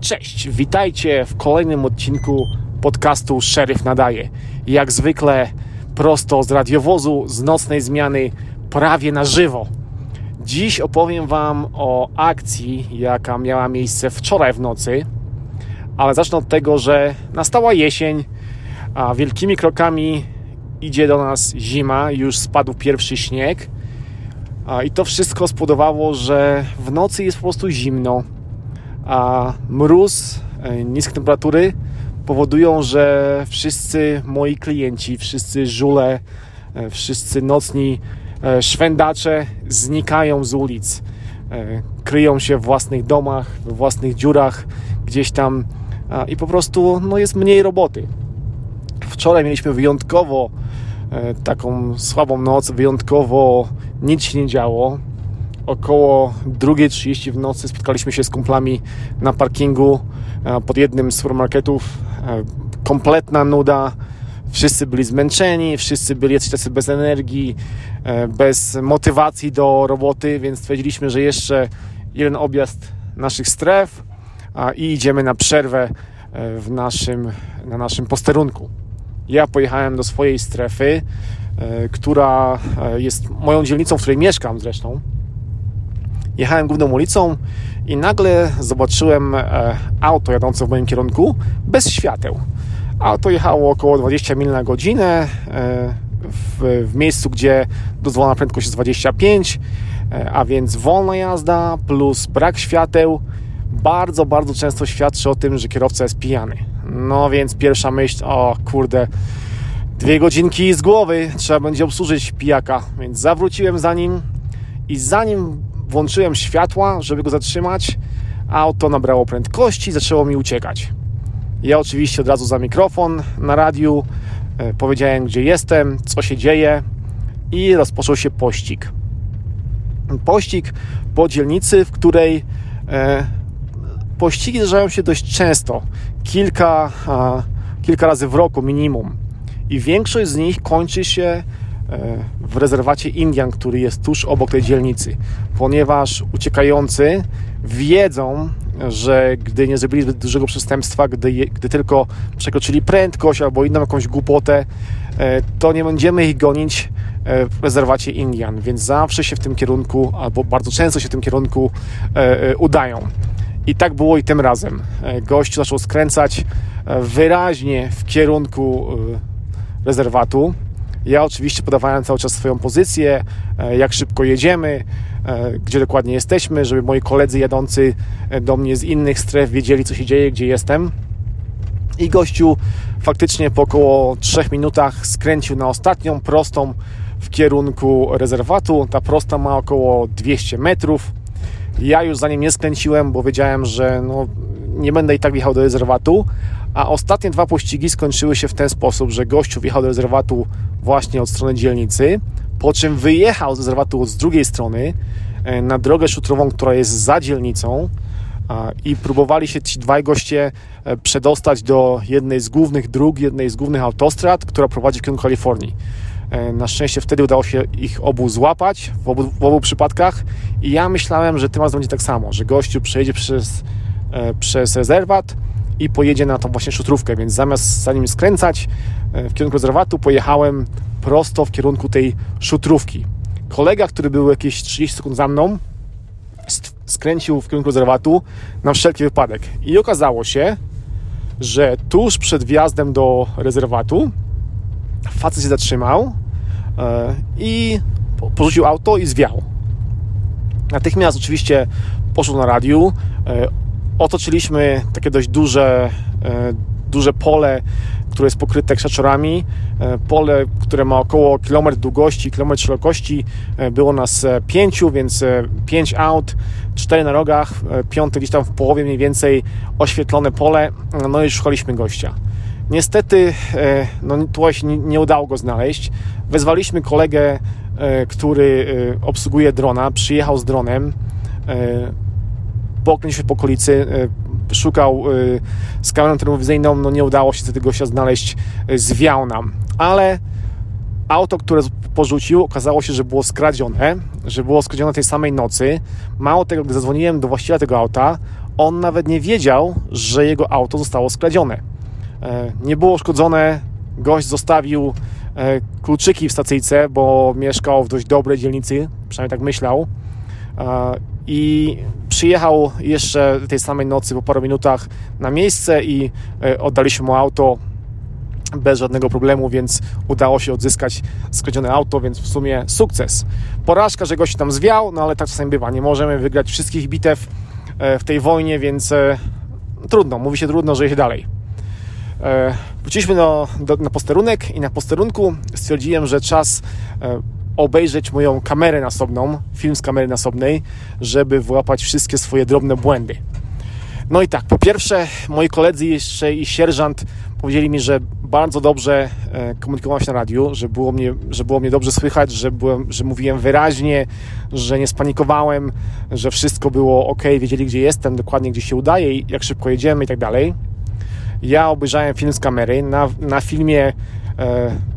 Cześć, witajcie w kolejnym odcinku podcastu Szeryf Nadaje. Jak zwykle prosto z radiowozu, z nocnej zmiany, prawie na żywo. Dziś opowiem Wam o akcji, jaka miała miejsce wczoraj w nocy, ale zacznę od tego, że nastała jesień, a wielkimi krokami idzie do nas zima, już spadł pierwszy śnieg. I to wszystko spowodowało, że w nocy jest po prostu zimno a mróz, e, niskie temperatury powodują, że wszyscy moi klienci, wszyscy żule, e, wszyscy nocni e, szwendacze znikają z ulic. Kryją się w własnych domach, w własnych dziurach, gdzieś tam i po prostu no, jest mniej roboty. Wczoraj mieliśmy wyjątkowo taką słabą noc, wyjątkowo nic się nie działo około 2.30 w nocy spotkaliśmy się z kumplami na parkingu e, pod jednym z supermarketów. E, kompletna nuda. Wszyscy byli zmęczeni, wszyscy byli jacyś bez energii, e, bez motywacji do roboty, więc stwierdziliśmy, że jeszcze jeden objazd naszych stref i idziemy na przerwę w naszym, na naszym posterunku. Ja pojechałem do swojej strefy, która jest moją dzielnicą, w której mieszkam zresztą jechałem główną ulicą i nagle zobaczyłem e, auto jadące w moim kierunku bez świateł. Auto jechało około 20 mil na godzinę e, w, w miejscu, gdzie dozwolona prędkość jest 25, e, a więc wolna jazda plus brak świateł bardzo, bardzo często świadczy o tym, że kierowca jest pijany. No więc pierwsza myśl, o kurde, dwie godzinki z głowy, trzeba będzie obsłużyć pijaka. Więc zawróciłem za nim i zanim włączyłem światła, żeby go zatrzymać. Auto nabrało prędkości, zaczęło mi uciekać. Ja oczywiście od razu za mikrofon na radiu e, powiedziałem, gdzie jestem, co się dzieje i rozpoczął się pościg. Pościg po dzielnicy, w której e, pościgi zdarzają się dość często, kilka, a, kilka razy w roku minimum. I większość z nich kończy się w rezerwacie Indian, który jest tuż obok tej dzielnicy, ponieważ uciekający wiedzą, że gdy nie zrobili zbyt dużego przestępstwa, gdy, gdy tylko przekroczyli prędkość albo inną jakąś głupotę, e, to nie będziemy ich gonić e, w rezerwacie Indian, więc zawsze się w tym kierunku, albo bardzo często się w tym kierunku udają. I tak było i tym razem. Gość zaczął skręcać wyraźnie w kierunku rezerwatu ja oczywiście podawałem cały czas swoją pozycję, e, jak szybko jedziemy, e, gdzie dokładnie jesteśmy, żeby moi koledzy jadący e, do mnie z innych stref wiedzieli, co się dzieje, gdzie jestem. I gościu faktycznie po około 3 minutach skręcił na ostatnią prostą w kierunku rezerwatu. Ta prosta ma około 200 metrów. Ja już za nim nie skręciłem, bo wiedziałem, że no, nie będę i tak wjechał do rezerwatu, a ostatnie dwa pościgi skończyły się w ten sposób, że gościu wjechał do rezerwatu właśnie od strony dzielnicy, po czym wyjechał z rezerwatu z drugiej strony e, na drogę szutrową, która jest za dzielnicą i próbowali się ci dwaj goście e, przedostać do jednej z głównych dróg, jednej z głównych autostrad, która prowadzi w kierunku Kalifornii. E, na szczęście wtedy udało się ich obu złapać w obu, w obu przypadkach i ja myślałem, że tym razem będzie tak samo, że gościu przejedzie przez, przez rezerwat, i pojedzie na tą właśnie szutrówkę, więc zamiast za nim skręcać e, w kierunku rezerwatu, pojechałem prosto w kierunku tej szutrówki. Kolega, który był jakieś 30 sekund za mną, skręcił w kierunku rezerwatu na wszelki wypadek. I okazało się, że tuż przed wjazdem do rezerwatu facet się zatrzymał e, i porzucił auto i zwiał. Natychmiast oczywiście poszedł na radiu, e, otoczyliśmy takie dość duże, e, duże pole, które jest pokryte krzaczorami. E, pole, które ma około kilometr długości, kilometr szerokości. E, było nas pięciu, więc pięć aut, cztery na rogach, piąty gdzieś tam w połowie mniej więcej oświetlone pole. No i szukaliśmy gościa. Niestety no, tutaj się nie udało go znaleźć. Wezwaliśmy kolegę, który obsługuje drona, przyjechał z dronem pokręcił się po okolicy, e, szukał e, z kamerą termowizyjną, no nie udało się tego się znaleźć, e, zwiał nam. Ale auto, które porzucił, okazało się, że było skradzione, że było skradzione tej samej nocy. Mało tego, gdy zadzwoniłem do właściciela tego auta, on nawet nie wiedział, że jego auto zostało skradzione. E, nie było uszkodzone, gość zostawił e, kluczyki w stacyjce, bo mieszkał w dość dobrej dzielnicy, przynajmniej tak myślał. I przyjechał jeszcze tej samej nocy po paru minutach na miejsce i oddaliśmy mu auto bez żadnego problemu, więc udało się odzyskać skradzione auto, więc w sumie sukces. Porażka, że gość tam zwiał, no ale tak czasami bywa. Nie możemy wygrać wszystkich bitew e, w tej wojnie, więc e, trudno, mówi się trudno, że iść dalej. E, wróciliśmy do, do, na posterunek i na posterunku stwierdziłem, że czas obejrzeć moją kamerę nasobną, film z kamery nasobnej, żeby wyłapać wszystkie swoje drobne błędy. No i tak, po pierwsze, moi koledzy jeszcze i sierżant powiedzieli mi, że bardzo dobrze e, komunikowałem się na radiu, że było mnie, że było mnie dobrze słychać, że, byłem, że mówiłem wyraźnie, że nie spanikowałem, że wszystko było ok, wiedzieli gdzie jestem, dokładnie gdzie się udaje i jak szybko jedziemy i tak dalej. Ja obejrzałem film z kamery. Na, na filmie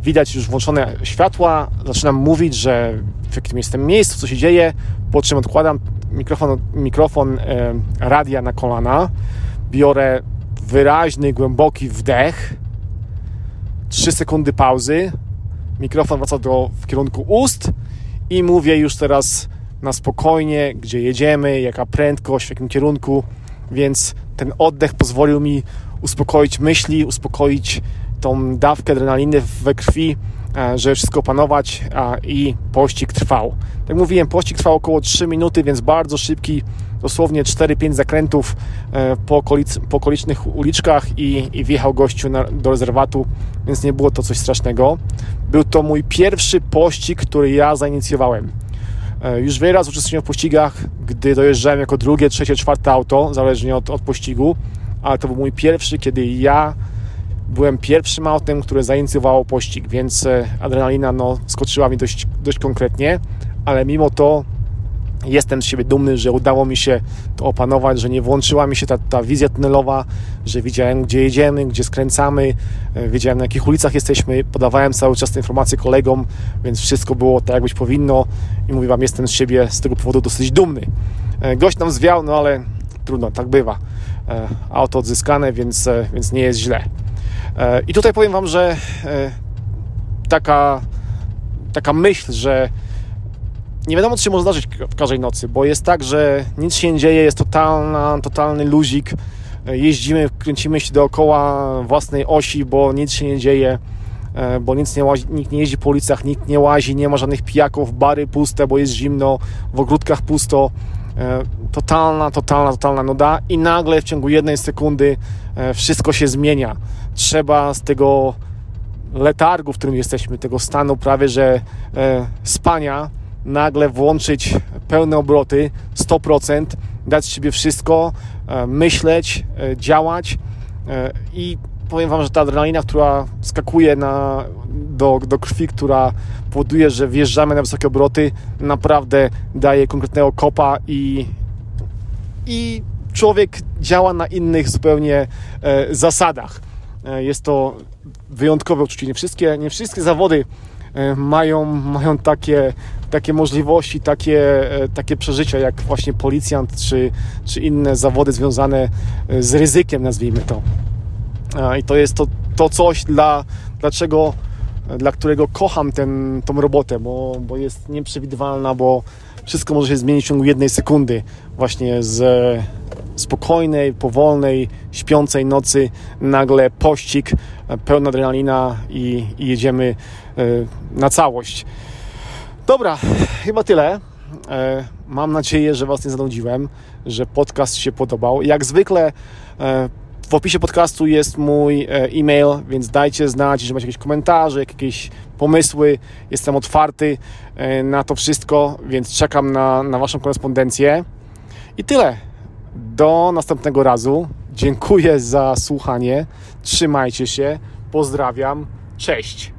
widać już włączone światła. Zaczynam mówić, że w jakim jestem miejscu, co się dzieje, po czym odkładam mikrofon, mikrofon e, radia na kolana, biorę wyraźny, głęboki wdech, 3 sekundy pauzy, mikrofon wraca do, w kierunku ust. I mówię już teraz na spokojnie, gdzie jedziemy, jaka prędkość, w jakim kierunku, więc ten oddech pozwolił mi uspokoić myśli, uspokoić tą dawkę adrenaliny we krwi, e, żeby wszystko opanować i pościg trwał. Tak mówiłem, pościg trwał około 3 minuty, więc bardzo szybki, dosłownie 4-5 zakrętów e, po, okolic, po okolicznych uliczkach i, i wjechał gościu na, do rezerwatu, więc nie było to coś strasznego. Był to mój pierwszy pościg, który ja zainicjowałem. E, już wiele razy uczestniczyłem w pościgach, gdy dojeżdżałem jako drugie, trzecie, czwarte auto, zależnie od, od pościgu, ale to był mój pierwszy, kiedy ja byłem pierwszym autem, które zainicjowało pościg, więc e, adrenalina no, skoczyła mi dość, dość konkretnie, ale mimo to jestem z siebie dumny, że udało mi się to opanować, że nie włączyła mi się ta, ta wizja tunelowa, że widziałem, gdzie jedziemy, gdzie skręcamy, e, wiedziałem, na jakich ulicach jesteśmy, podawałem cały czas te informacje kolegom, więc wszystko było tak, jak być powinno i mówię Wam, jestem z siebie z tego powodu dosyć dumny. E, gość nam zwiał, no ale trudno, tak bywa. Auto odzyskane, więc, więc nie jest źle. E, I tutaj powiem Wam, że e, taka, taka myśl, że nie wiadomo, co się może zdarzyć w każdej nocy, bo jest tak, że nic się nie dzieje, jest totalna, totalny luzik, e, jeździmy, kręcimy się dookoła własnej osi, bo nic się nie dzieje, bo nic nie łazi, nikt nie jeździ po ulicach, nikt nie łazi, nie ma żadnych pijaków, bary puste, bo jest zimno, w ogródkach pusto. Totalna, totalna, totalna nuda i nagle w ciągu jednej sekundy wszystko się zmienia trzeba z tego letargu, w którym jesteśmy, tego stanu prawie że e, spania, nagle włączyć pełne obroty, 100%, dać siebie wszystko, e, myśleć, e, działać e, i powiem Wam, że ta adrenalina, która skakuje na, do, do krwi, która powoduje, że wjeżdżamy na wysokie obroty, naprawdę daje konkretnego kopa i, i człowiek działa na innych zupełnie e, zasadach. E, jest to wyjątkowe uczucie. Nie wszystkie, nie wszystkie zawody e, mają, mają takie, takie możliwości, takie, e, takie przeżycia jak właśnie policjant czy, czy inne zawody związane z ryzykiem, nazwijmy to. I to jest to, to coś, dla, dlaczego, dla którego kocham ten, tą robotę, bo, bo jest nieprzewidywalna, bo wszystko może się zmienić w ciągu jednej sekundy właśnie z spokojnej, powolnej, śpiącej nocy nagle pościg, pełna adrenalina i, i jedziemy e, na całość. Dobra, chyba tyle. E, mam nadzieję, że Was nie zanudziłem, że podcast się podobał. Jak zwykle e, w opisie podcastu jest mój e-mail, więc dajcie znać, jeżeli macie jakieś komentarze, jakieś pomysły. Jestem otwarty na to wszystko, więc czekam na, na Waszą korespondencję. I tyle. Do następnego razu. Dziękuję za słuchanie. Trzymajcie się. Pozdrawiam. Cześć.